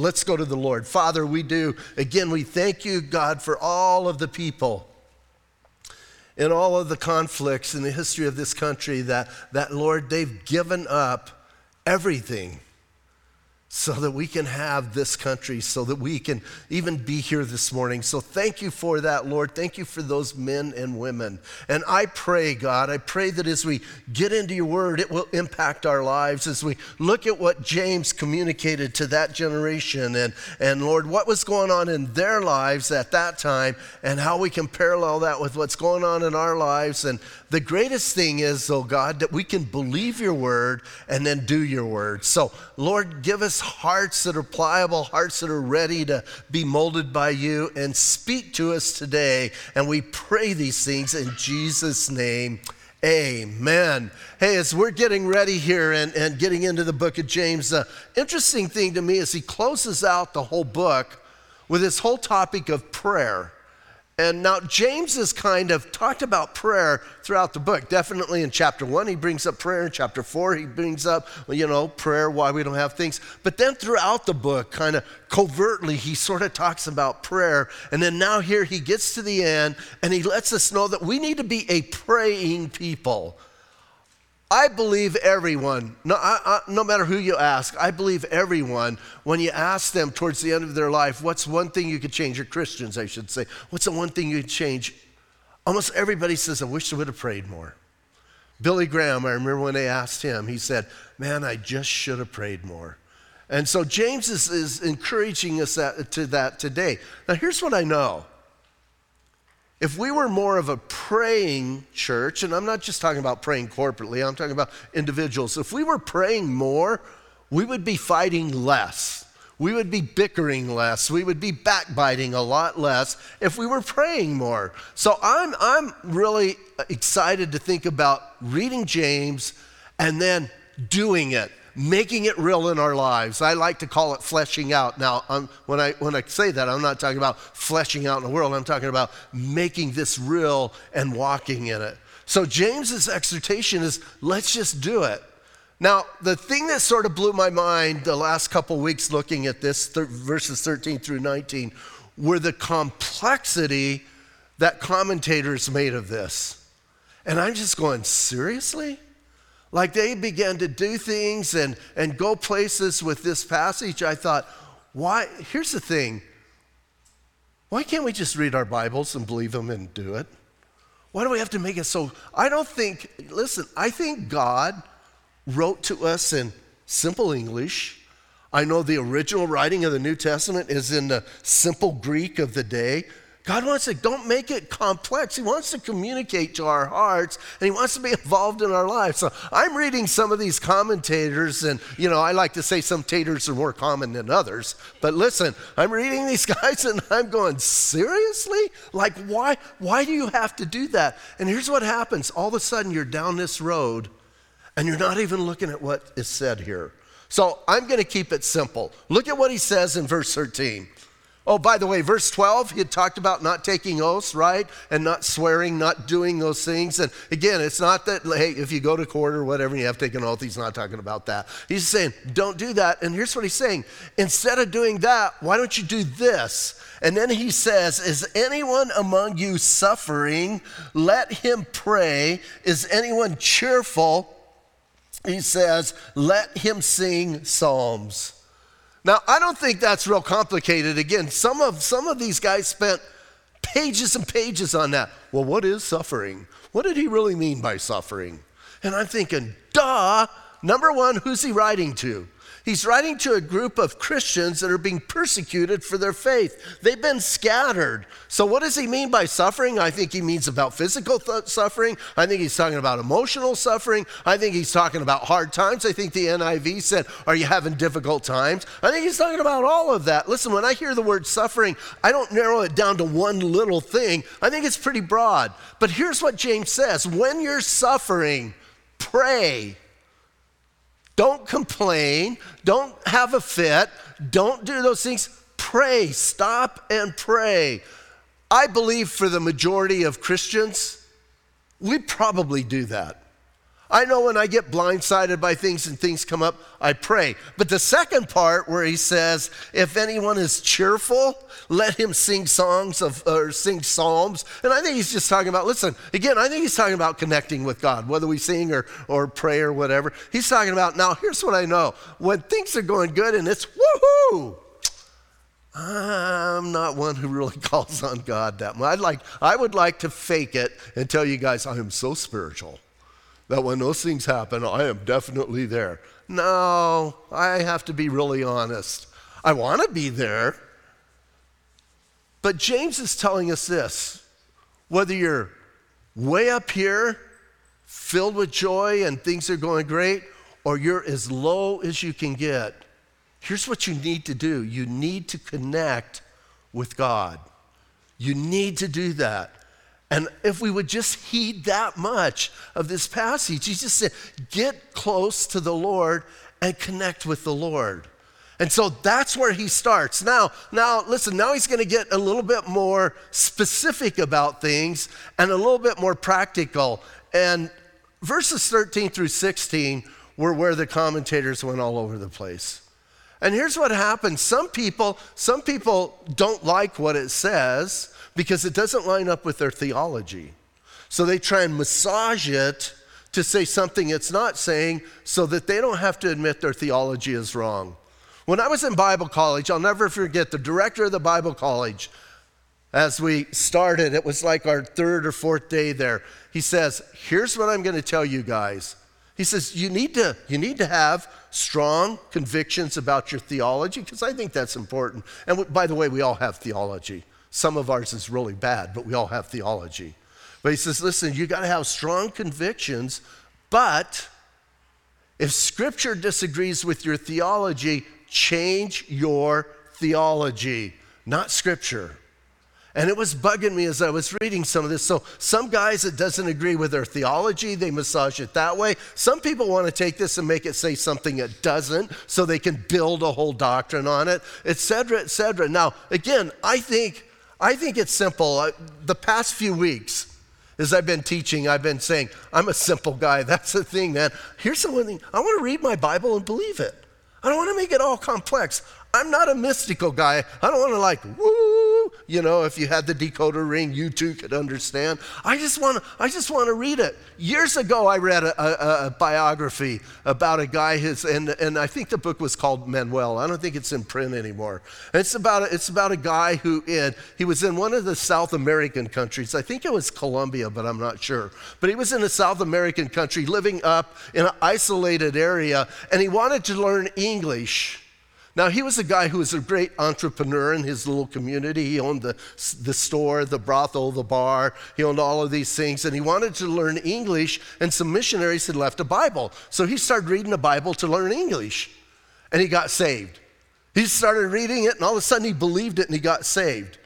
Let's go to the Lord. Father, we do. Again, we thank you, God, for all of the people and all of the conflicts in the history of this country that, that Lord, they've given up everything so that we can have this country, so that we can even be here this morning. So thank you for that, Lord. Thank you for those men and women. And I pray, God, I pray that as we get into your word, it will impact our lives as we look at what James communicated to that generation and, and Lord, what was going on in their lives at that time and how we can parallel that with what's going on in our lives. And the greatest thing is, oh God, that we can believe your word and then do your word. So, Lord, give us hearts that are pliable, hearts that are ready to be molded by you, and speak to us today. And we pray these things in Jesus' name. Amen. Hey, as we're getting ready here and, and getting into the book of James, the interesting thing to me is he closes out the whole book with this whole topic of prayer. And now James has kind of talked about prayer throughout the book. Definitely in chapter one, he brings up prayer. In chapter four, he brings up, you know, prayer, why we don't have things. But then throughout the book, kind of covertly, he sort of talks about prayer. And then now here he gets to the end and he lets us know that we need to be a praying people. I believe everyone, no, I, I, no, matter who you ask, I believe everyone, when you ask them towards the end of their life, what's one thing you could change? Or Christians, I should say, what's the one thing you could change? Almost everybody says, I wish I would have prayed more. Billy Graham, I remember when they asked him, he said, Man, I just should have prayed more. And so James is, is encouraging us that, to that today. Now, here's what I know if we were more of a praying church, and I'm not just talking about praying corporately, I'm talking about individuals. If we were praying more, we would be fighting less. We would be bickering less. We would be backbiting a lot less if we were praying more. So I'm, I'm really excited to think about reading James and then doing it making it real in our lives. I like to call it fleshing out. Now, um, when, I, when I say that, I'm not talking about fleshing out in the world, I'm talking about making this real and walking in it. So, James's exhortation is let's just do it. Now, the thing that sort of blew my mind the last couple weeks looking at this, thir- verses 13 through 19, were the complexity that commentators made of this. And I'm just going, seriously? Like they began to do things and, and go places with this passage. I thought, why? Here's the thing why can't we just read our Bibles and believe them and do it? Why do we have to make it so? I don't think, listen, I think God wrote to us in simple English. I know the original writing of the New Testament is in the simple Greek of the day. God wants to, don't make it complex. He wants to communicate to our hearts and He wants to be involved in our lives. So I'm reading some of these commentators, and you know, I like to say some taters are more common than others. But listen, I'm reading these guys and I'm going, seriously? Like, why, why do you have to do that? And here's what happens all of a sudden, you're down this road and you're not even looking at what is said here. So I'm going to keep it simple. Look at what he says in verse 13. Oh, by the way, verse 12, he had talked about not taking oaths, right? And not swearing, not doing those things. And again, it's not that, hey, if you go to court or whatever you have to take an oath, he's not talking about that. He's saying, don't do that. And here's what he's saying instead of doing that, why don't you do this? And then he says, Is anyone among you suffering? Let him pray. Is anyone cheerful? He says, Let him sing psalms. Now, I don't think that's real complicated. Again, some of, some of these guys spent pages and pages on that. Well, what is suffering? What did he really mean by suffering? And I'm thinking, duh. Number one, who's he writing to? He's writing to a group of Christians that are being persecuted for their faith. They've been scattered. So, what does he mean by suffering? I think he means about physical th- suffering. I think he's talking about emotional suffering. I think he's talking about hard times. I think the NIV said, Are you having difficult times? I think he's talking about all of that. Listen, when I hear the word suffering, I don't narrow it down to one little thing. I think it's pretty broad. But here's what James says when you're suffering, pray. Don't complain. Don't have a fit. Don't do those things. Pray. Stop and pray. I believe for the majority of Christians, we probably do that. I know when I get blindsided by things and things come up, I pray. But the second part where he says, if anyone is cheerful, let him sing songs of or sing psalms. And I think he's just talking about, listen, again, I think he's talking about connecting with God, whether we sing or, or pray or whatever. He's talking about, now here's what I know. When things are going good and it's woohoo, I'm not one who really calls on God that much. I'd like, I would like to fake it and tell you guys I am so spiritual that when those things happen, I am definitely there. No, I have to be really honest. I want to be there. But James is telling us this whether you're way up here, filled with joy, and things are going great, or you're as low as you can get, here's what you need to do you need to connect with God. You need to do that. And if we would just heed that much of this passage, he just said, get close to the Lord and connect with the Lord. And so that's where he starts. Now, now listen, now he's going to get a little bit more specific about things and a little bit more practical. And verses 13 through 16 were where the commentators went all over the place. And here's what happens. Some people, some people don't like what it says because it doesn't line up with their theology. So they try and massage it to say something it's not saying so that they don't have to admit their theology is wrong. When I was in Bible college, I'll never forget the director of the Bible college. As we started, it was like our third or fourth day there. He says, Here's what I'm going to tell you guys. He says, you need, to, you need to have strong convictions about your theology, because I think that's important. And by the way, we all have theology. Some of ours is really bad, but we all have theology. But he says, listen, you got to have strong convictions, but if Scripture disagrees with your theology, change your theology, not Scripture. And it was bugging me as I was reading some of this. So, some guys, it doesn't agree with their theology, they massage it that way. Some people want to take this and make it say something it doesn't so they can build a whole doctrine on it, etc., etc. Now, again, I think I think it's simple. the past few weeks, as I've been teaching, I've been saying, I'm a simple guy. That's the thing, man. Here's the one thing I want to read my Bible and believe it. I don't want to make it all complex. I'm not a mystical guy. I don't want to like, woo, you know, if you had the decoder ring, you too could understand. I just want to, I just want to read it. Years ago, I read a, a, a biography about a guy, his, and, and I think the book was called Manuel. I don't think it's in print anymore. And it's about, a, it's about a guy who, in, he was in one of the South American countries. I think it was Colombia, but I'm not sure. But he was in a South American country living up in an isolated area, and he wanted to learn English. Now, he was a guy who was a great entrepreneur in his little community. He owned the, the store, the brothel, the bar. He owned all of these things, and he wanted to learn English, and some missionaries had left a Bible. So he started reading the Bible to learn English, and he got saved. He started reading it, and all of a sudden he believed it and he got saved.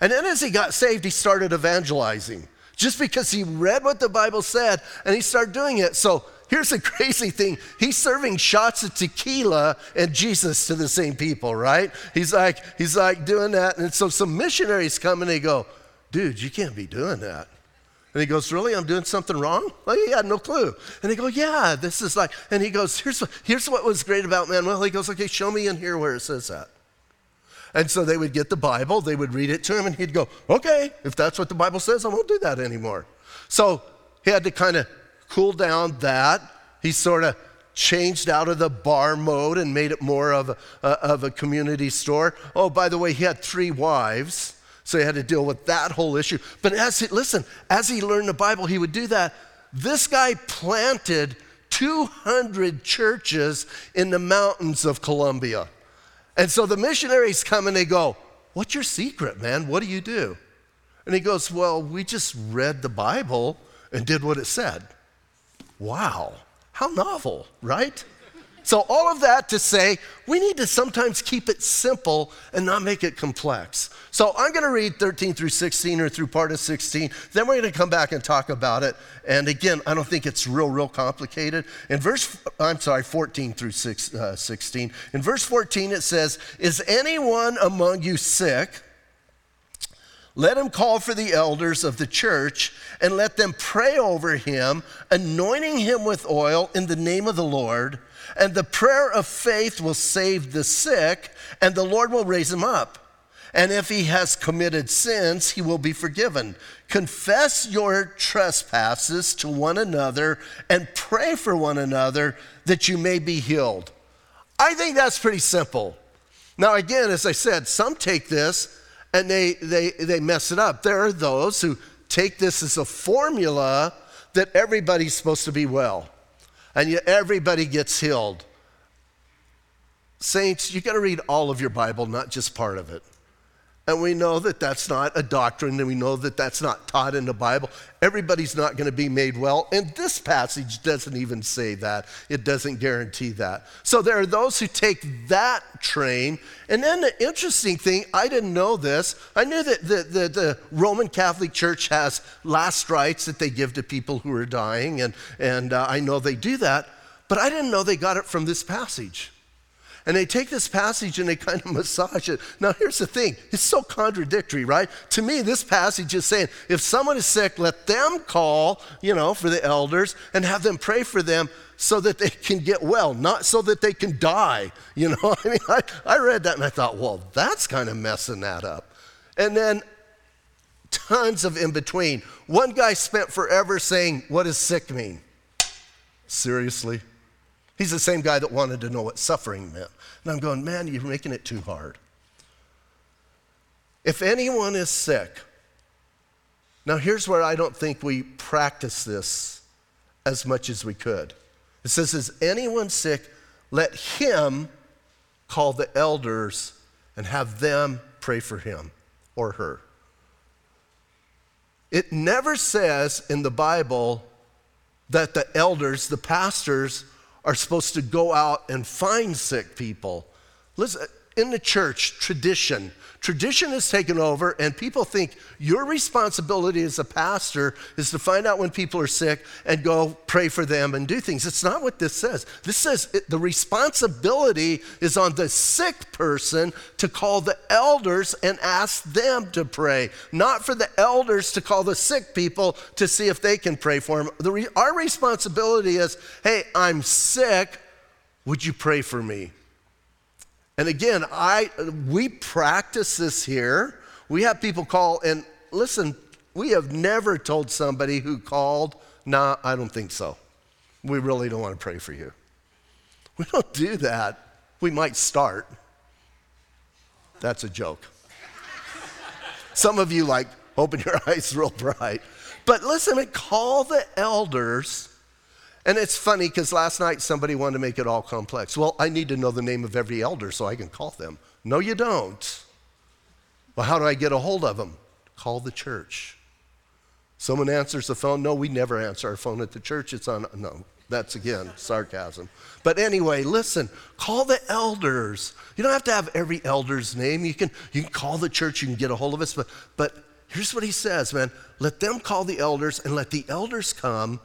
And then as he got saved, he started evangelizing just because he read what the Bible said and he started doing it. So Here's the crazy thing he's serving shots of tequila and Jesus to the same people, right? He's like, he's like doing that. And so some missionaries come and they go, dude, you can't be doing that. And he goes, Really? I'm doing something wrong? Well, he had no clue. And they go, Yeah, this is like, and he goes, Here's what, here's what was great about Manuel. He goes, Okay, show me in here where it says that. And so they would get the Bible, they would read it to him, and he'd go, Okay, if that's what the Bible says, I won't do that anymore. So he had to kind of cool down that. He sort of changed out of the bar mode and made it more of a, of a community store. Oh, by the way, he had three wives, so he had to deal with that whole issue. But as he, listen, as he learned the Bible, he would do that. This guy planted 200 churches in the mountains of Colombia. And so the missionaries come and they go, What's your secret, man? What do you do? And he goes, Well, we just read the Bible and did what it said. Wow, how novel, right? So, all of that to say, we need to sometimes keep it simple and not make it complex. So, I'm going to read 13 through 16 or through part of 16. Then we're going to come back and talk about it. And again, I don't think it's real, real complicated. In verse, I'm sorry, 14 through uh, 16. In verse 14, it says, Is anyone among you sick? Let him call for the elders of the church and let them pray over him, anointing him with oil in the name of the Lord. And the prayer of faith will save the sick, and the Lord will raise him up. And if he has committed sins, he will be forgiven. Confess your trespasses to one another and pray for one another that you may be healed. I think that's pretty simple. Now, again, as I said, some take this and they, they, they mess it up. There are those who take this as a formula that everybody's supposed to be well and yet everybody gets healed. Saints, you got to read all of your Bible, not just part of it. And we know that that's not a doctrine, and we know that that's not taught in the Bible. Everybody's not going to be made well. And this passage doesn't even say that, it doesn't guarantee that. So there are those who take that train. And then the interesting thing, I didn't know this. I knew that the, the, the Roman Catholic Church has last rites that they give to people who are dying, and, and uh, I know they do that. But I didn't know they got it from this passage. And they take this passage and they kind of massage it. Now, here's the thing it's so contradictory, right? To me, this passage is saying if someone is sick, let them call, you know, for the elders and have them pray for them so that they can get well, not so that they can die. You know, I mean, I, I read that and I thought, well, that's kind of messing that up. And then tons of in between. One guy spent forever saying, What does sick mean? Seriously? He's the same guy that wanted to know what suffering meant. And I'm going, man, you're making it too hard. If anyone is sick, now here's where I don't think we practice this as much as we could. It says, Is anyone sick? Let him call the elders and have them pray for him or her. It never says in the Bible that the elders, the pastors, are supposed to go out and find sick people. Listen, in the church, tradition, tradition has taken over, and people think your responsibility as a pastor is to find out when people are sick and go pray for them and do things. It's not what this says. This says it, the responsibility is on the sick person to call the elders and ask them to pray, not for the elders to call the sick people to see if they can pray for them. The, our responsibility is hey, I'm sick. Would you pray for me? And again, I, we practice this here. We have people call, and listen, we have never told somebody who called, nah, I don't think so. We really don't want to pray for you. We don't do that. We might start. That's a joke. Some of you like open your eyes real bright. But listen, call the elders and it's funny because last night somebody wanted to make it all complex. Well, I need to know the name of every elder so I can call them. No, you don't. Well, how do I get a hold of them? Call the church. Someone answers the phone. No, we never answer our phone at the church. It's on, no, that's again sarcasm. But anyway, listen, call the elders. You don't have to have every elder's name. You can, you can call the church, you can get a hold of us. But, but here's what he says, man let them call the elders and let the elders come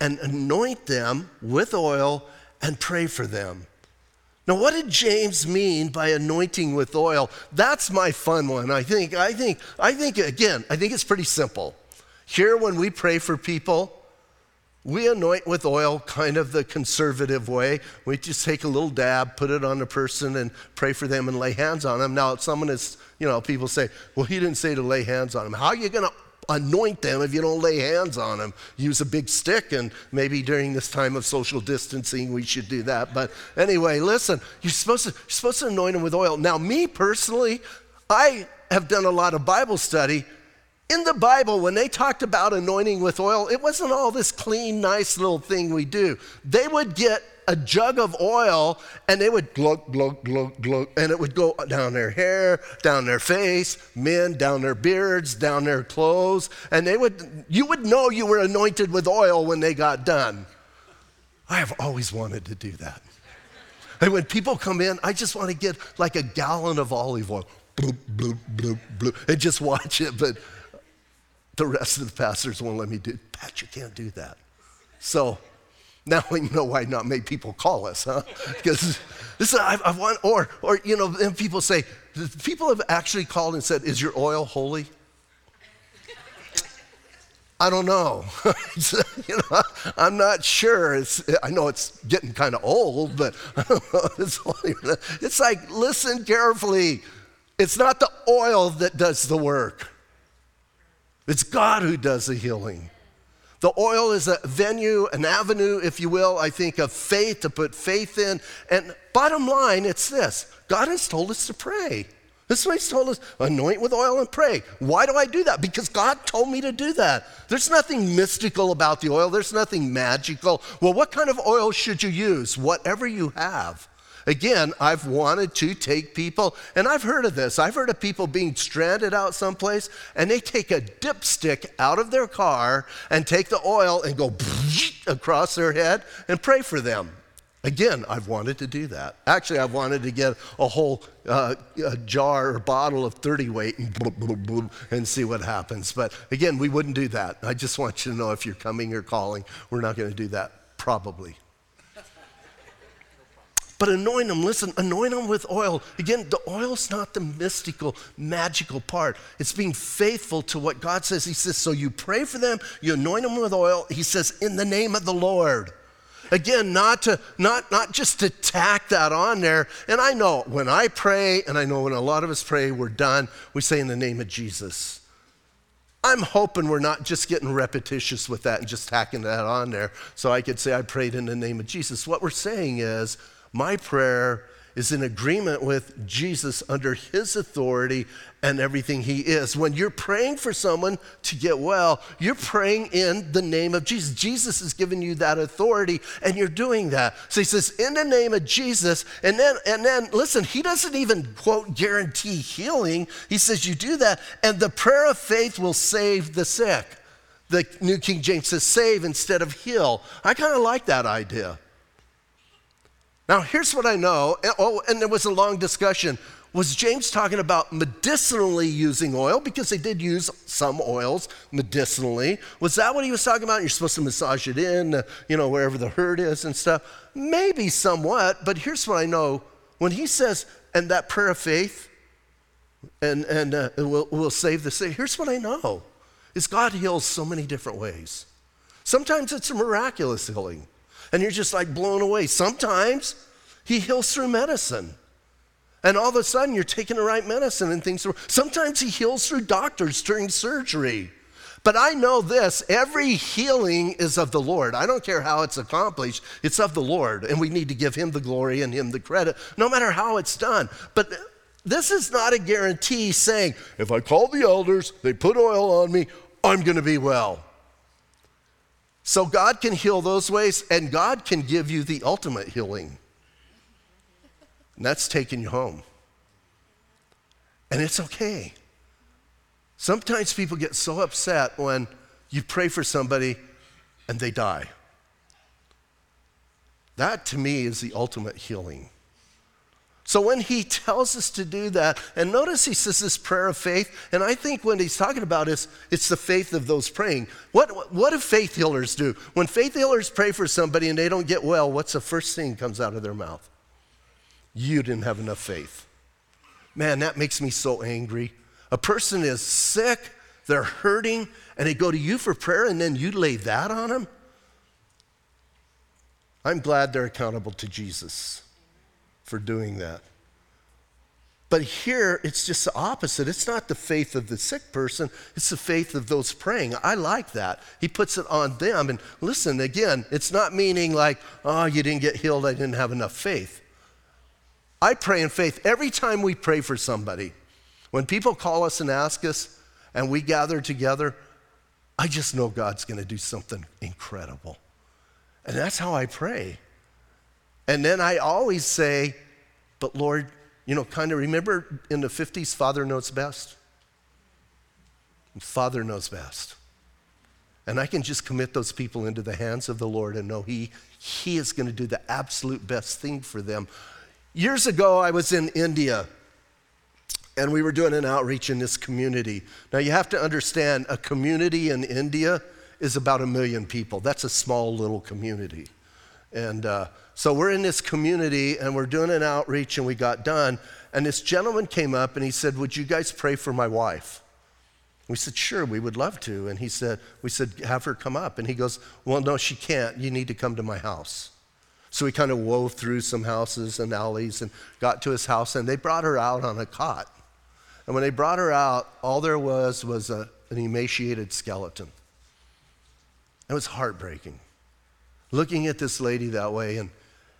and anoint them with oil and pray for them. Now, what did James mean by anointing with oil? That's my fun one. I think, I think, I think, again, I think it's pretty simple. Here, when we pray for people, we anoint with oil kind of the conservative way. We just take a little dab, put it on a person, and pray for them and lay hands on them. Now, someone is, you know, people say, well, he didn't say to lay hands on them. How are you going to anoint them if you don't lay hands on them. Use a big stick, and maybe during this time of social distancing, we should do that. But anyway, listen, you're supposed to, you're supposed to anoint them with oil. Now, me personally, I have done a lot of Bible study. In the Bible, when they talked about anointing with oil, it wasn't all this clean, nice little thing we do. They would get a jug of oil and they would glug, glug, glug, glug, and it would go down their hair, down their face, men down their beards, down their clothes, and they would, you would know you were anointed with oil when they got done. I have always wanted to do that. And when people come in, I just want to get like a gallon of olive oil, bloop, bloop, bloop, bloop, and just watch it. But the rest of the pastors won't let me do. Pat, you can't do that. So now we know why not many people call us, huh? Because this I, I want, or or you know, people say, people have actually called and said, "Is your oil holy?" I don't know. you know I'm not sure. It's, I know it's getting kind of old, but it's, it's like, listen carefully. It's not the oil that does the work, it's God who does the healing. The oil is a venue, an avenue, if you will, I think, of faith to put faith in. And bottom line, it's this God has told us to pray. This is what he's told us anoint with oil and pray. Why do I do that? Because God told me to do that. There's nothing mystical about the oil, there's nothing magical. Well, what kind of oil should you use? Whatever you have. Again, I've wanted to take people, and I've heard of this. I've heard of people being stranded out someplace, and they take a dipstick out of their car and take the oil and go across their head and pray for them. Again, I've wanted to do that. Actually, I've wanted to get a whole uh, a jar or bottle of 30 weight and, and see what happens. But again, we wouldn't do that. I just want you to know if you're coming or calling, we're not going to do that, probably. But anoint them, listen, anoint them with oil. Again, the oil's not the mystical, magical part. It's being faithful to what God says. He says, so you pray for them, you anoint them with oil. He says, in the name of the Lord. Again, not to not not just to tack that on there. And I know when I pray, and I know when a lot of us pray, we're done, we say in the name of Jesus. I'm hoping we're not just getting repetitious with that and just tacking that on there. So I could say I prayed in the name of Jesus. What we're saying is my prayer is in agreement with Jesus under his authority and everything he is. When you're praying for someone to get well, you're praying in the name of Jesus. Jesus has given you that authority and you're doing that. So he says, in the name of Jesus, and then and then listen, he doesn't even quote guarantee healing. He says you do that, and the prayer of faith will save the sick. The New King James says save instead of heal. I kind of like that idea. Now, here's what I know. Oh, and there was a long discussion. Was James talking about medicinally using oil? Because they did use some oils medicinally. Was that what he was talking about? You're supposed to massage it in, uh, you know, wherever the hurt is and stuff. Maybe somewhat, but here's what I know. When he says, and that prayer of faith, and, and uh, will, will save the sick, here's what I know is God heals so many different ways. Sometimes it's a miraculous healing and you're just like blown away. Sometimes he heals through medicine. And all of a sudden, you're taking the right medicine and things. Sometimes he heals through doctors during surgery. But I know this every healing is of the Lord. I don't care how it's accomplished, it's of the Lord. And we need to give him the glory and him the credit, no matter how it's done. But this is not a guarantee saying, if I call the elders, they put oil on me, I'm going to be well. So God can heal those ways, and God can give you the ultimate healing. And that's taking you home. And it's okay. Sometimes people get so upset when you pray for somebody and they die. That to me is the ultimate healing. So when he tells us to do that, and notice he says this prayer of faith, and I think what he's talking about is it's the faith of those praying. What, what do faith healers do? When faith healers pray for somebody and they don't get well, what's the first thing comes out of their mouth? You didn't have enough faith. Man, that makes me so angry. A person is sick, they're hurting, and they go to you for prayer, and then you lay that on them? I'm glad they're accountable to Jesus for doing that. But here, it's just the opposite. It's not the faith of the sick person, it's the faith of those praying. I like that. He puts it on them. And listen, again, it's not meaning like, oh, you didn't get healed, I didn't have enough faith. I pray in faith every time we pray for somebody. When people call us and ask us, and we gather together, I just know God's going to do something incredible. And that's how I pray. And then I always say, but Lord, you know, kind of remember in the 50s, Father knows best? Father knows best. And I can just commit those people into the hands of the Lord and know He, he is going to do the absolute best thing for them. Years ago, I was in India and we were doing an outreach in this community. Now, you have to understand a community in India is about a million people. That's a small little community. And uh, so we're in this community and we're doing an outreach and we got done. And this gentleman came up and he said, Would you guys pray for my wife? We said, Sure, we would love to. And he said, We said, Have her come up. And he goes, Well, no, she can't. You need to come to my house. So we kind of wove through some houses and alleys and got to his house, and they brought her out on a cot. And when they brought her out, all there was was a, an emaciated skeleton. It was heartbreaking. Looking at this lady that way, and,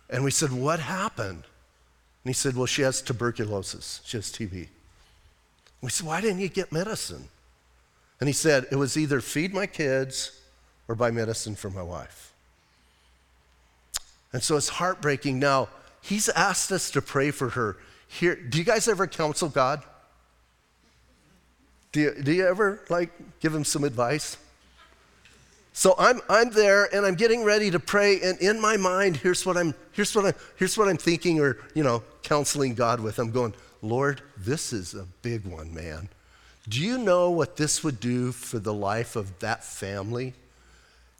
and we said, What happened? And he said, Well, she has tuberculosis, she has TB. We said, Why didn't you get medicine? And he said, It was either feed my kids or buy medicine for my wife. And so it's heartbreaking. Now, he's asked us to pray for her. Here, do you guys ever counsel God? Do you, do you ever like give him some advice? So I'm, I'm there and I'm getting ready to pray, and in my mind, here's what I'm here's what I'm here's what I'm thinking or you know, counseling God with. I'm going, Lord, this is a big one, man. Do you know what this would do for the life of that family?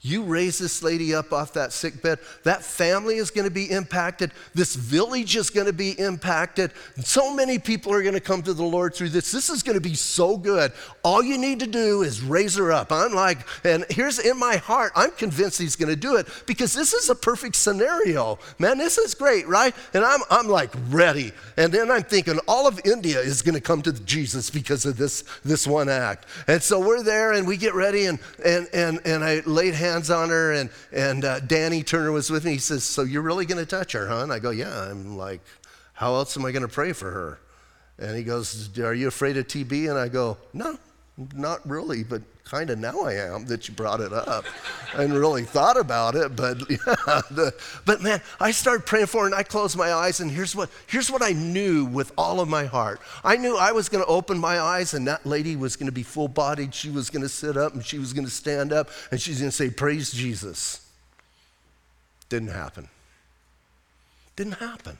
You raise this lady up off that sick bed, that family is going to be impacted. This village is going to be impacted. So many people are going to come to the Lord through this. This is going to be so good. All you need to do is raise her up. I'm like, and here's in my heart, I'm convinced he's going to do it because this is a perfect scenario. Man, this is great, right? And I'm, I'm like ready. And then I'm thinking all of India is going to come to Jesus because of this, this one act. And so we're there and we get ready and, and, and, and I laid hands hands on her, and, and uh, Danny Turner was with me. He says, So you're really going to touch her, huh? And I go, Yeah. I'm like, How else am I going to pray for her? And he goes, Are you afraid of TB? And I go, No, not really, but kind of now I am that you brought it up. Hadn't really thought about it, but yeah. The, but man, I started praying for her and I closed my eyes and here's what, here's what I knew with all of my heart. I knew I was going to open my eyes and that lady was going to be full bodied. She was going to sit up and she was going to stand up and she's going to say, Praise Jesus. Didn't happen. Didn't happen.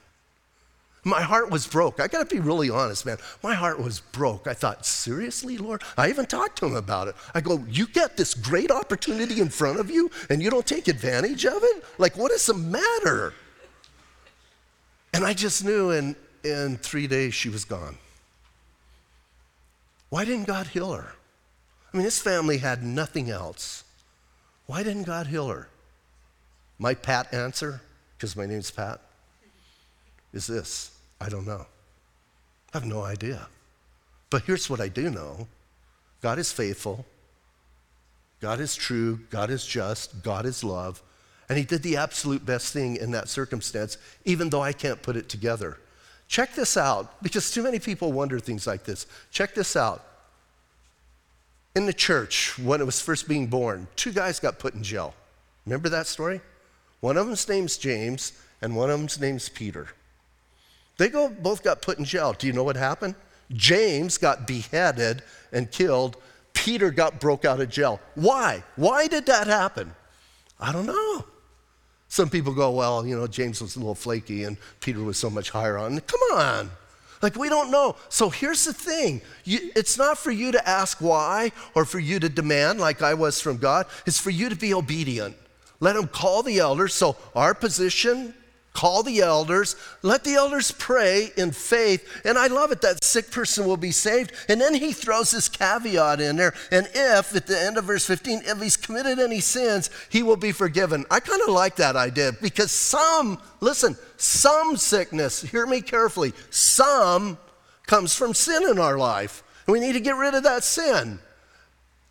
My heart was broke. I got to be really honest, man. My heart was broke. I thought, seriously, Lord? I even talked to him about it. I go, you get this great opportunity in front of you and you don't take advantage of it? Like, what is the matter? And I just knew in, in three days she was gone. Why didn't God heal her? I mean, this family had nothing else. Why didn't God heal her? My pat answer, because my name's Pat is this I don't know. I have no idea. But here's what I do know God is faithful, God is true, God is just, God is love. And He did the absolute best thing in that circumstance, even though I can't put it together. Check this out, because too many people wonder things like this. Check this out. In the church, when it was first being born, two guys got put in jail. Remember that story? One of them's name's James, and one of them's name's Peter. They go, both got put in jail. Do you know what happened? James got beheaded and killed. Peter got broke out of jail. Why? Why did that happen? I don't know. Some people go, well, you know, James was a little flaky and Peter was so much higher on. Come on. Like, we don't know. So here's the thing you, it's not for you to ask why or for you to demand, like I was from God. It's for you to be obedient. Let him call the elders. So, our position Call the elders, let the elders pray in faith. And I love it that sick person will be saved. And then he throws this caveat in there. And if, at the end of verse 15, if he's committed any sins, he will be forgiven. I kind of like that idea because some, listen, some sickness, hear me carefully, some comes from sin in our life. And we need to get rid of that sin.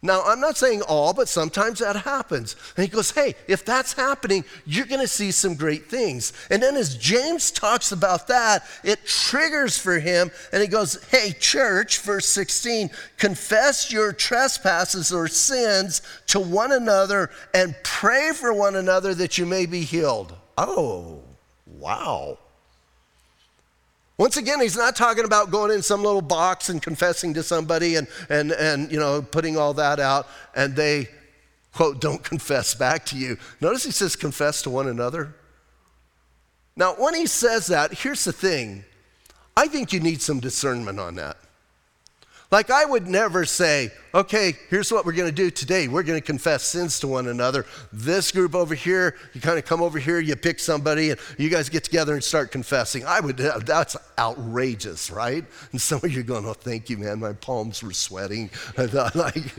Now, I'm not saying all, but sometimes that happens. And he goes, Hey, if that's happening, you're going to see some great things. And then as James talks about that, it triggers for him. And he goes, Hey, church, verse 16, confess your trespasses or sins to one another and pray for one another that you may be healed. Oh, wow. Once again, he's not talking about going in some little box and confessing to somebody and, and, and you know, putting all that out, and they, quote, don't confess back to you. Notice he says confess to one another. Now, when he says that, here's the thing I think you need some discernment on that. Like, I would never say, okay, here's what we're going to do today. We're going to confess sins to one another. This group over here, you kind of come over here, you pick somebody, and you guys get together and start confessing. I would, uh, that's outrageous, right? And some of you are going, oh, thank you, man. My palms were sweating. like,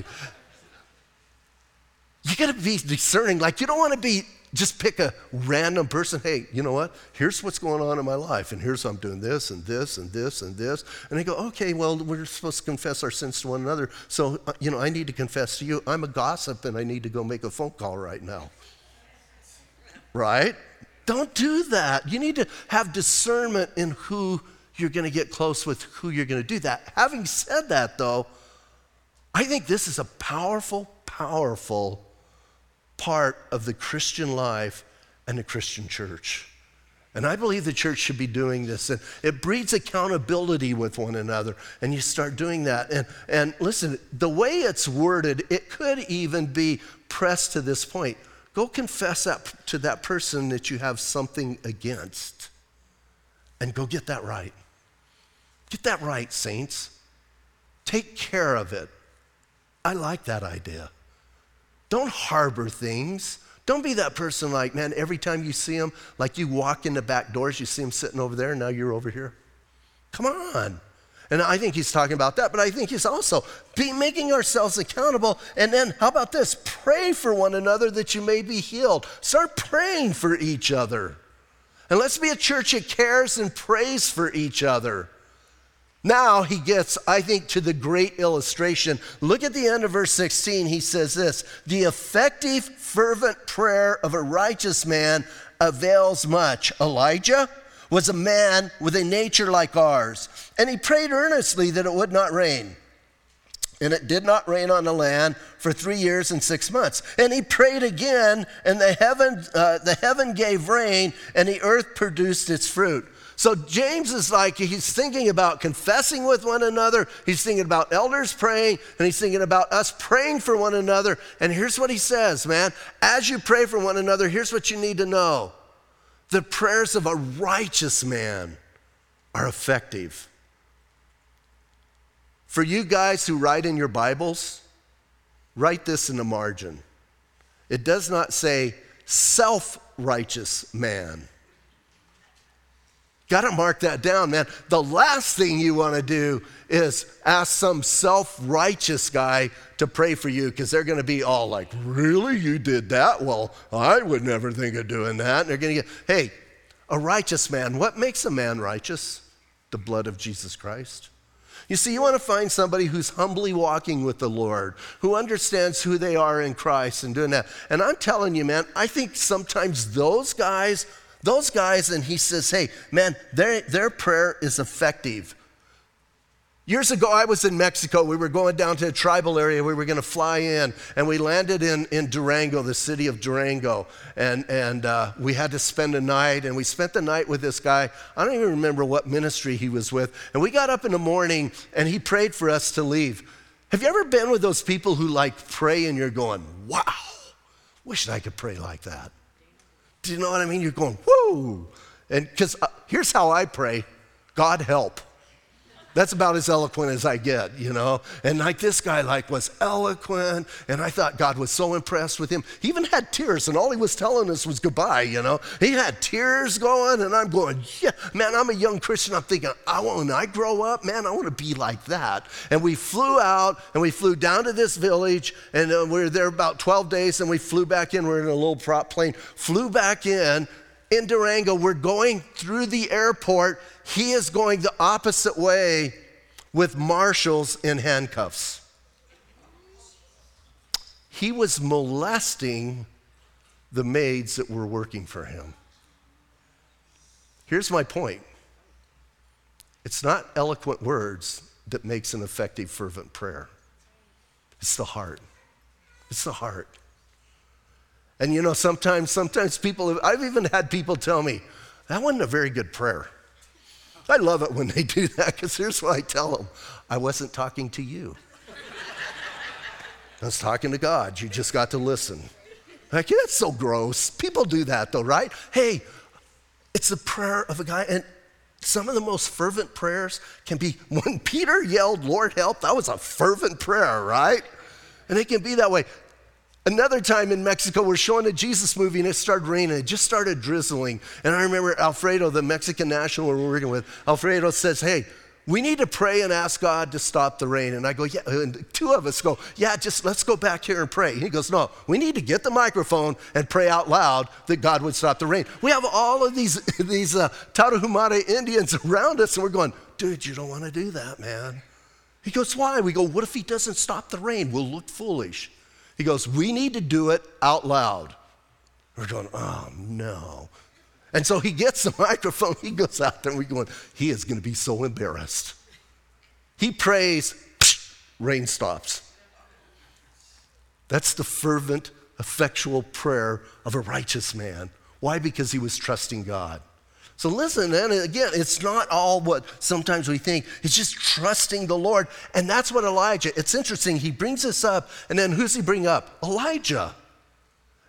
you got to be discerning. Like, you don't want to be just pick a random person. Hey, you know what? Here's what's going on in my life, and here's I'm doing this and this and this and this. And they go, okay, well, we're supposed to confess our sins to one another. So, uh, you know, I need to confess to you. I'm a gossip, and I need to go make a phone call right now. Right? Don't do that. You need to have discernment in who you're going to get close with, who you're going to do that. Having said that, though, I think this is a powerful, powerful part of the Christian life and the Christian church. And I believe the church should be doing this. And it breeds accountability with one another. And you start doing that. And, and listen, the way it's worded, it could even be pressed to this point. Go confess that to that person that you have something against. And go get that right. Get that right, saints. Take care of it. I like that idea. Don't harbor things. Don't be that person like, man, every time you see them, like you walk in the back doors, you see them sitting over there, and now you're over here. Come on. And I think he's talking about that, but I think he's also be making ourselves accountable. And then, how about this? Pray for one another that you may be healed. Start praying for each other. And let's be a church that cares and prays for each other. Now he gets, I think, to the great illustration. Look at the end of verse 16. He says this The effective, fervent prayer of a righteous man avails much. Elijah was a man with a nature like ours, and he prayed earnestly that it would not rain. And it did not rain on the land for three years and six months. And he prayed again, and the heaven, uh, the heaven gave rain, and the earth produced its fruit. So James is like, he's thinking about confessing with one another. He's thinking about elders praying, and he's thinking about us praying for one another. And here's what he says, man. As you pray for one another, here's what you need to know the prayers of a righteous man are effective. For you guys who write in your Bibles, write this in the margin. It does not say self righteous man. Got to mark that down, man. The last thing you want to do is ask some self righteous guy to pray for you because they're going to be all like, Really? You did that? Well, I would never think of doing that. And they're going to get, Hey, a righteous man, what makes a man righteous? The blood of Jesus Christ. You see, you want to find somebody who's humbly walking with the Lord, who understands who they are in Christ and doing that. And I'm telling you, man, I think sometimes those guys those guys, and he says, hey, man, their, their prayer is effective. Years ago, I was in Mexico. We were going down to a tribal area. We were going to fly in, and we landed in, in Durango, the city of Durango. And, and uh, we had to spend a night, and we spent the night with this guy. I don't even remember what ministry he was with. And we got up in the morning, and he prayed for us to leave. Have you ever been with those people who like pray and you're going, wow, wish I could pray like that? Do you know what I mean? You're going, whoo. And because uh, here's how I pray God help. That's about as eloquent as I get, you know? And like this guy like was eloquent, and I thought God was so impressed with him. He even had tears, and all he was telling us was goodbye, you know? He had tears going, and I'm going, yeah, man, I'm a young Christian. I'm thinking, I want, when I grow up, man, I want to be like that. And we flew out, and we flew down to this village, and uh, we were there about 12 days, and we flew back in. We're in a little prop plane, flew back in, in Durango. We're going through the airport. He is going the opposite way with marshals in handcuffs. He was molesting the maids that were working for him. Here's my point it's not eloquent words that makes an effective, fervent prayer, it's the heart. It's the heart. And you know, sometimes, sometimes people, I've even had people tell me, that wasn't a very good prayer. I love it when they do that because here's what I tell them I wasn't talking to you. I was talking to God. You just got to listen. Like, yeah, that's so gross. People do that though, right? Hey, it's the prayer of a guy, and some of the most fervent prayers can be when Peter yelled, Lord help, that was a fervent prayer, right? And it can be that way. Another time in Mexico, we're showing a Jesus movie and it started raining. It just started drizzling. And I remember Alfredo, the Mexican national we're working with, Alfredo says, Hey, we need to pray and ask God to stop the rain. And I go, yeah, and two of us go, yeah, just let's go back here and pray. He goes, no, we need to get the microphone and pray out loud that God would stop the rain. We have all of these, these uh, Tarahumara Indians around us, and we're going, dude, you don't want to do that, man. He goes, why? We go, what if he doesn't stop the rain? We'll look foolish. He goes, we need to do it out loud. We're going, oh, no. And so he gets the microphone, he goes out there, and we're going, he is going to be so embarrassed. He prays, rain stops. That's the fervent, effectual prayer of a righteous man. Why? Because he was trusting God. So listen, and again, it's not all what sometimes we think. It's just trusting the Lord. And that's what Elijah, it's interesting. He brings this up, and then who's he bring up? Elijah.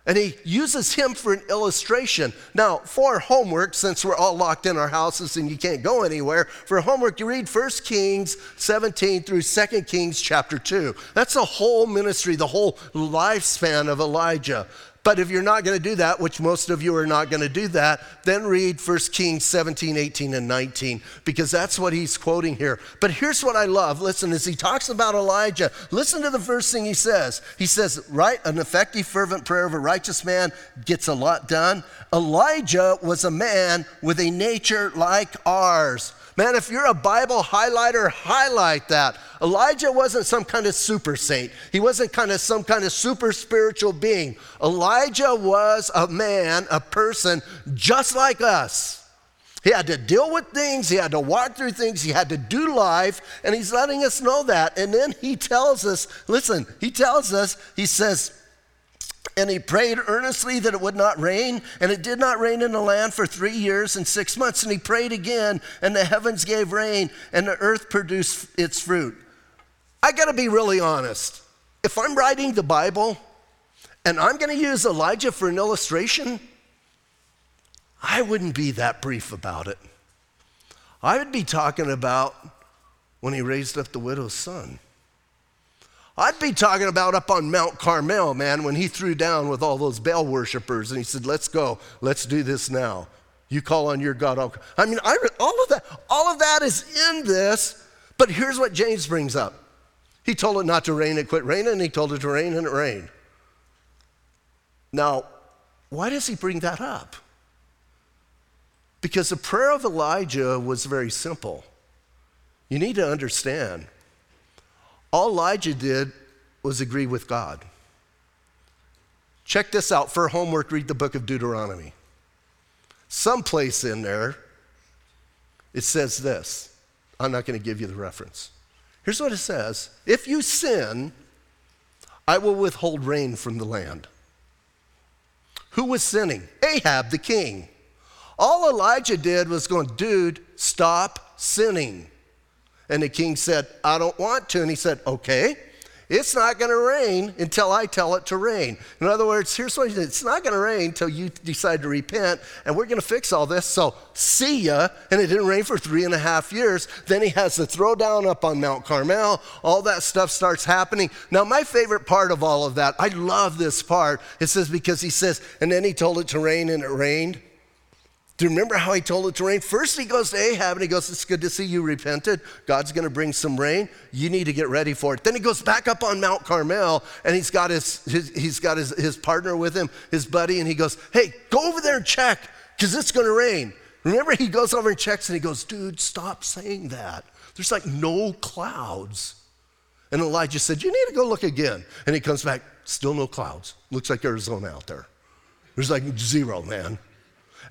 And he uses him for an illustration. Now, for homework, since we're all locked in our houses and you can't go anywhere, for homework, you read 1 Kings 17 through 2 Kings chapter 2. That's the whole ministry, the whole lifespan of Elijah. But if you're not going to do that, which most of you are not going to do that, then read 1 Kings 17, 18, and 19, because that's what he's quoting here. But here's what I love. Listen, as he talks about Elijah, listen to the first thing he says. He says, right, an effective, fervent prayer of a righteous man gets a lot done. Elijah was a man with a nature like ours. Man, if you're a Bible highlighter, highlight that. Elijah wasn't some kind of super saint. He wasn't kind of some kind of super spiritual being. Elijah was a man, a person just like us. He had to deal with things, he had to walk through things, he had to do life, and he's letting us know that. And then he tells us, listen, he tells us, he says, and he prayed earnestly that it would not rain, and it did not rain in the land for three years and six months. And he prayed again, and the heavens gave rain, and the earth produced its fruit. I gotta be really honest. If I'm writing the Bible and I'm gonna use Elijah for an illustration, I wouldn't be that brief about it. I would be talking about when he raised up the widow's son. I'd be talking about up on Mount Carmel, man, when he threw down with all those Baal worshippers and he said, Let's go, let's do this now. You call on your God. I mean, I, all of that, all of that is in this, but here's what James brings up. He told it not to rain, it quit raining, and he told it to rain, and it rained. Now, why does he bring that up? Because the prayer of Elijah was very simple. You need to understand all Elijah did was agree with God. Check this out for homework, read the book of Deuteronomy. Someplace in there, it says this. I'm not going to give you the reference. Here's what it says If you sin, I will withhold rain from the land. Who was sinning? Ahab the king. All Elijah did was going, dude, stop sinning. And the king said, I don't want to. And he said, Okay, it's not going to rain until I tell it to rain. In other words, here's what it's not going to rain until you decide to repent, and we're going to fix all this. So, see ya. And it didn't rain for three and a half years. Then he has the throwdown up on Mount Carmel. All that stuff starts happening. Now, my favorite part of all of that, I love this part. It says, because he says, and then he told it to rain, and it rained. Do you remember how he told it to rain? First, he goes to Ahab and he goes, It's good to see you repented. God's going to bring some rain. You need to get ready for it. Then he goes back up on Mount Carmel and he's got his, his he's got his, his partner with him, his buddy, and he goes, Hey, go over there and check because it's going to rain. Remember, he goes over and checks and he goes, Dude, stop saying that. There's like no clouds. And Elijah said, You need to go look again. And he comes back, still no clouds. Looks like Arizona out there. There's like zero, man.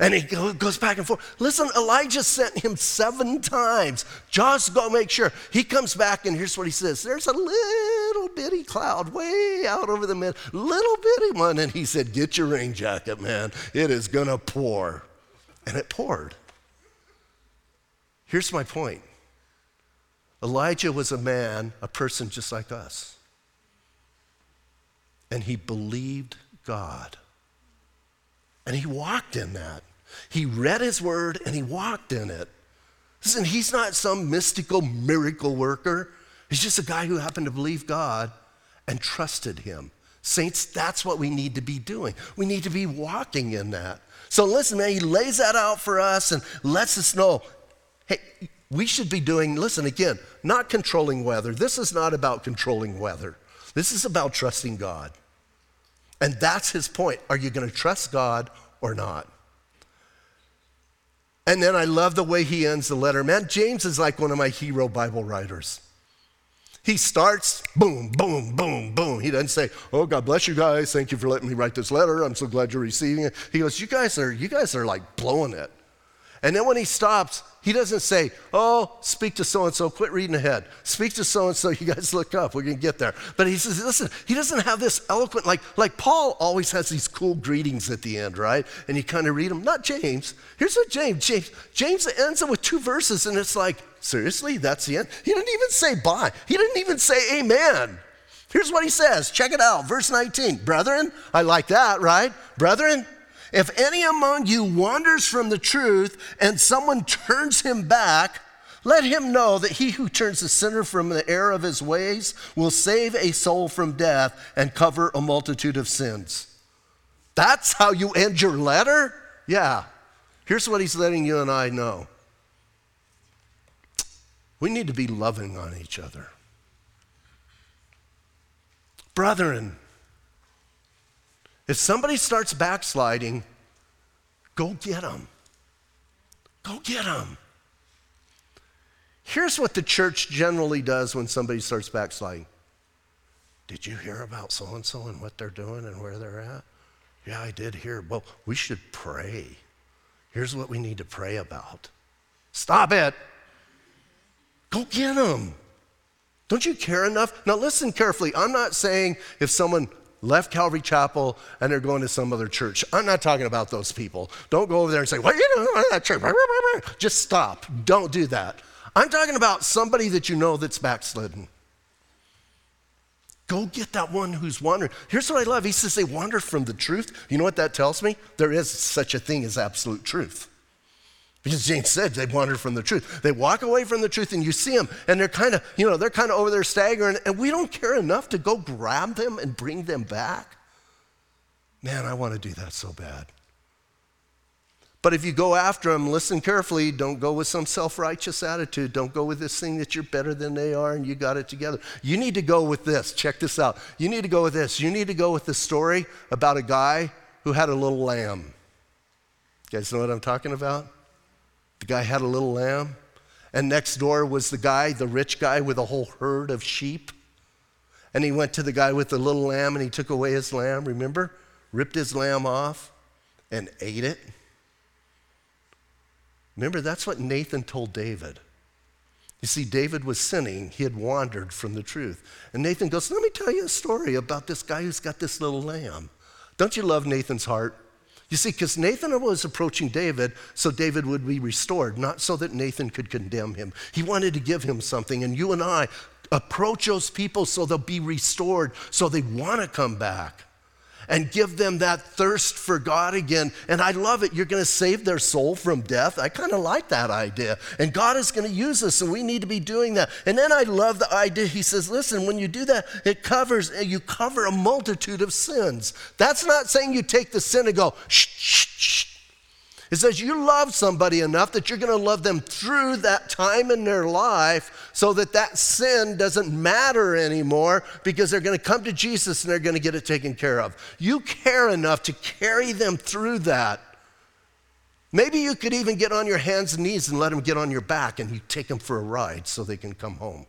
And he goes back and forth. Listen, Elijah sent him seven times. Just go make sure. He comes back, and here's what he says There's a little bitty cloud way out over the mid, little bitty one. And he said, Get your rain jacket, man. It is going to pour. And it poured. Here's my point Elijah was a man, a person just like us. And he believed God. And he walked in that. He read his word and he walked in it. Listen, he's not some mystical miracle worker. He's just a guy who happened to believe God and trusted him. Saints, that's what we need to be doing. We need to be walking in that. So listen, man, he lays that out for us and lets us know hey, we should be doing, listen again, not controlling weather. This is not about controlling weather. This is about trusting God. And that's his point. Are you going to trust God or not? And then I love the way he ends the letter. Man, James is like one of my hero Bible writers. He starts, boom, boom, boom, boom. He doesn't say, "Oh, God bless you guys. Thank you for letting me write this letter. I'm so glad you're receiving it." He goes, "You guys are, you guys are like blowing it." And then when he stops, he doesn't say, Oh, speak to so and so, quit reading ahead. Speak to so and so, you guys look up, we're gonna get there. But he says, Listen, he doesn't have this eloquent, like, like Paul always has these cool greetings at the end, right? And you kind of read them. Not James. Here's what James, James, James ends it with two verses, and it's like, Seriously, that's the end? He didn't even say bye, he didn't even say amen. Here's what he says. Check it out. Verse 19. Brethren, I like that, right? Brethren, if any among you wanders from the truth and someone turns him back, let him know that he who turns the sinner from the error of his ways will save a soul from death and cover a multitude of sins. That's how you end your letter? Yeah. Here's what he's letting you and I know we need to be loving on each other. Brethren, if somebody starts backsliding, go get them. Go get them. Here's what the church generally does when somebody starts backsliding. Did you hear about so and so and what they're doing and where they're at? Yeah, I did hear. Well, we should pray. Here's what we need to pray about. Stop it. Go get them. Don't you care enough? Now, listen carefully. I'm not saying if someone left Calvary Chapel and they're going to some other church. I'm not talking about those people. Don't go over there and say, are you at that church? Just stop. Don't do that. I'm talking about somebody that you know that's backslidden. Go get that one who's wandering. Here's what I love. He says they wander from the truth. You know what that tells me? There is such a thing as absolute truth. Because James said they wander from the truth. They walk away from the truth and you see them and they're kind of, you know, they're kind of over there staggering and we don't care enough to go grab them and bring them back. Man, I want to do that so bad. But if you go after them, listen carefully. Don't go with some self righteous attitude. Don't go with this thing that you're better than they are and you got it together. You need to go with this. Check this out. You need to go with this. You need to go with the story about a guy who had a little lamb. You guys know what I'm talking about? The guy had a little lamb, and next door was the guy, the rich guy, with a whole herd of sheep. And he went to the guy with the little lamb and he took away his lamb, remember? Ripped his lamb off and ate it. Remember, that's what Nathan told David. You see, David was sinning. He had wandered from the truth. And Nathan goes, Let me tell you a story about this guy who's got this little lamb. Don't you love Nathan's heart? You see, because Nathan was approaching David so David would be restored, not so that Nathan could condemn him. He wanted to give him something, and you and I approach those people so they'll be restored, so they want to come back and give them that thirst for God again. And I love it. You're going to save their soul from death. I kind of like that idea. And God is going to use us, and we need to be doing that. And then I love the idea. He says, listen, when you do that, it covers, uh, you cover a multitude of sins. That's not saying you take the sin and go, shh, shh, shh it says you love somebody enough that you're going to love them through that time in their life so that that sin doesn't matter anymore because they're going to come to Jesus and they're going to get it taken care of. You care enough to carry them through that. Maybe you could even get on your hands and knees and let them get on your back and you take them for a ride so they can come home.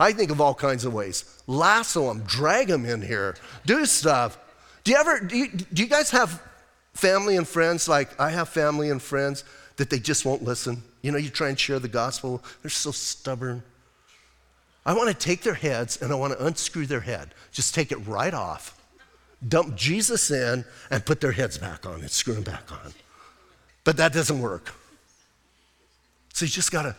I think of all kinds of ways. Lasso them, drag them in here, do stuff. Do you ever, do you, do you guys have family and friends, like I have family and friends that they just won't listen. You know, you try and share the gospel, they're so stubborn. I want to take their heads and I want to unscrew their head, just take it right off, dump Jesus in, and put their heads back on and screw them back on. But that doesn't work. So you just got to,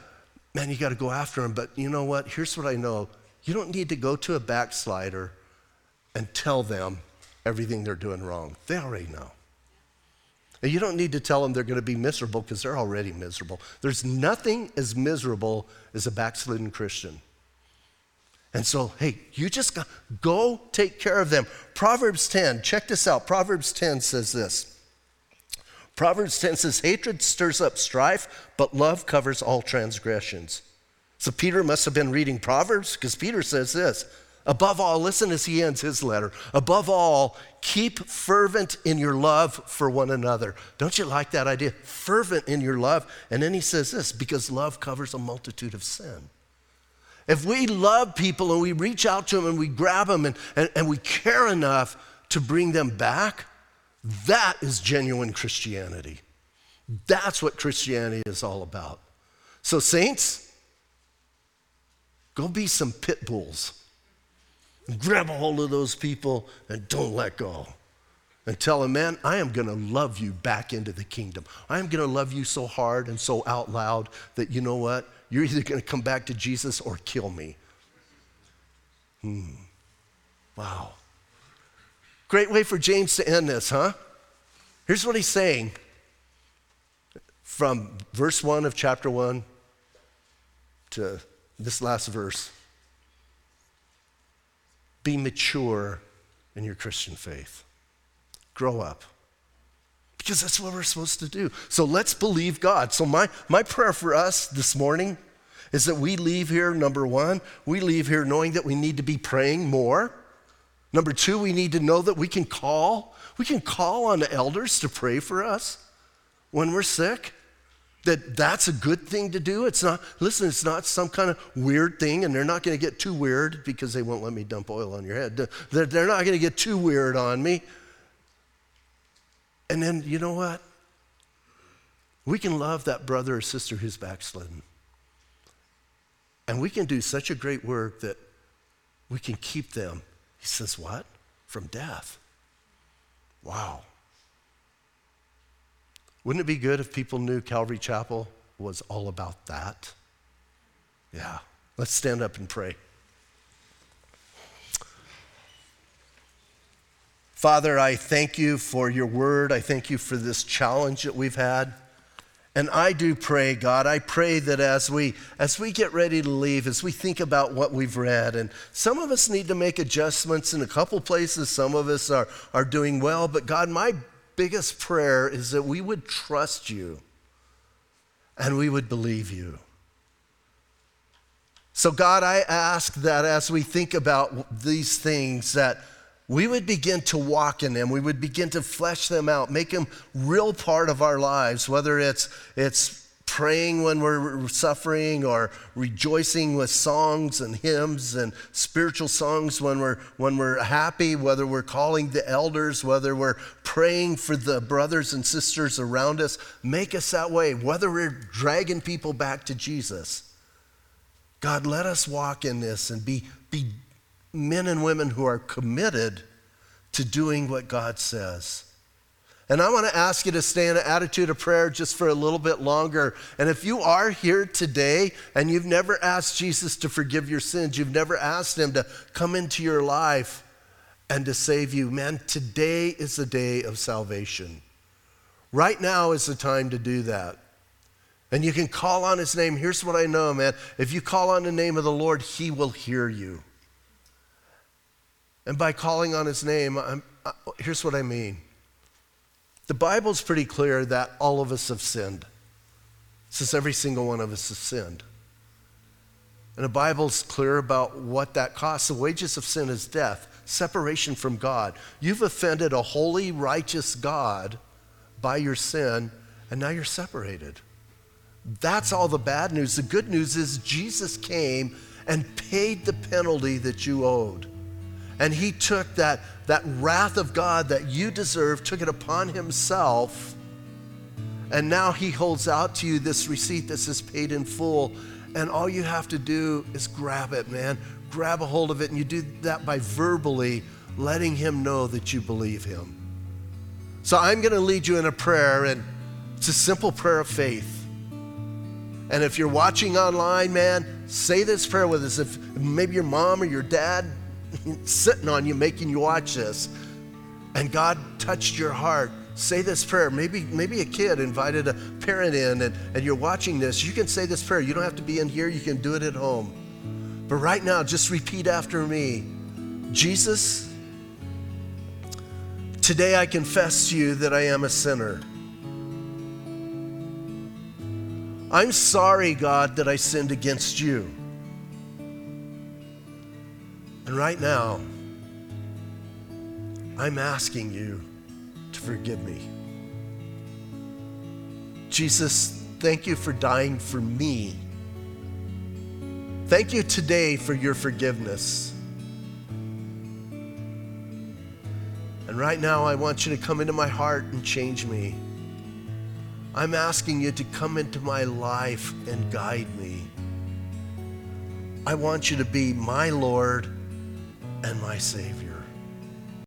man, you got to go after them. But you know what? Here's what I know you don't need to go to a backslider and tell them everything they're doing wrong, they already know. You don't need to tell them they're going to be miserable because they're already miserable. There's nothing as miserable as a backslidden Christian. And so, hey, you just go take care of them. Proverbs 10, check this out. Proverbs 10 says this. Proverbs 10 says, Hatred stirs up strife, but love covers all transgressions. So Peter must have been reading Proverbs because Peter says this Above all, listen as he ends his letter. Above all, keep fervent in your love for one another. Don't you like that idea? Fervent in your love. And then he says this because love covers a multitude of sin. If we love people and we reach out to them and we grab them and, and, and we care enough to bring them back, that is genuine Christianity. That's what Christianity is all about. So, saints, go be some pit bulls. Grab a hold of those people and don't let go. And tell them, man, I am going to love you back into the kingdom. I am going to love you so hard and so out loud that you know what? You're either going to come back to Jesus or kill me. Hmm. Wow. Great way for James to end this, huh? Here's what he's saying from verse 1 of chapter 1 to this last verse. Be mature in your Christian faith. Grow up. Because that's what we're supposed to do. So let's believe God. So, my, my prayer for us this morning is that we leave here, number one, we leave here knowing that we need to be praying more. Number two, we need to know that we can call. We can call on the elders to pray for us when we're sick that that's a good thing to do. It's not, listen, it's not some kind of weird thing, and they're not going to get too weird because they won't let me dump oil on your head. They're not going to get too weird on me. And then, you know what? We can love that brother or sister who's backslidden. And we can do such a great work that we can keep them, he says, what? From death. Wow. Wouldn't it be good if people knew Calvary Chapel was all about that? Yeah. Let's stand up and pray. Father, I thank you for your word. I thank you for this challenge that we've had. And I do pray, God, I pray that as we as we get ready to leave, as we think about what we've read, and some of us need to make adjustments in a couple places, some of us are, are doing well, but God, my biggest prayer is that we would trust you and we would believe you. So, God, I ask that as we think about these things, that we would begin to walk in them. We would begin to flesh them out, make them real part of our lives, whether it's, it's praying when we're suffering or rejoicing with songs and hymns and spiritual songs when we're when we're happy whether we're calling the elders whether we're praying for the brothers and sisters around us. Make us that way. Whether we're dragging people back to Jesus God let us walk in this and be be men and women who are committed to doing what God says and I want to ask you to stay in an attitude of prayer just for a little bit longer. And if you are here today and you've never asked Jesus to forgive your sins, you've never asked him to come into your life and to save you, man, today is the day of salvation. Right now is the time to do that. And you can call on his name. Here's what I know, man. If you call on the name of the Lord, he will hear you. And by calling on his name, I'm, here's what I mean. The Bible's pretty clear that all of us have sinned. Says every single one of us has sinned. And the Bible's clear about what that costs. The wages of sin is death, separation from God. You've offended a holy, righteous God by your sin, and now you're separated. That's all the bad news. The good news is Jesus came and paid the penalty that you owed. And he took that, that wrath of God that you deserve, took it upon himself. And now he holds out to you this receipt that says paid in full. And all you have to do is grab it, man. Grab a hold of it. And you do that by verbally letting him know that you believe him. So I'm going to lead you in a prayer, and it's a simple prayer of faith. And if you're watching online, man, say this prayer with us. If maybe your mom or your dad sitting on you, making you watch this, and God touched your heart say this prayer. Maybe, maybe a kid invited a parent in and, and you're watching this. You can say this prayer. You don't have to be in here, you can do it at home. But right now, just repeat after me Jesus, today I confess to you that I am a sinner. I'm sorry, God, that I sinned against you. And right now, I'm asking you to forgive me. Jesus, thank you for dying for me. Thank you today for your forgiveness. And right now, I want you to come into my heart and change me. I'm asking you to come into my life and guide me. I want you to be my Lord and my Savior.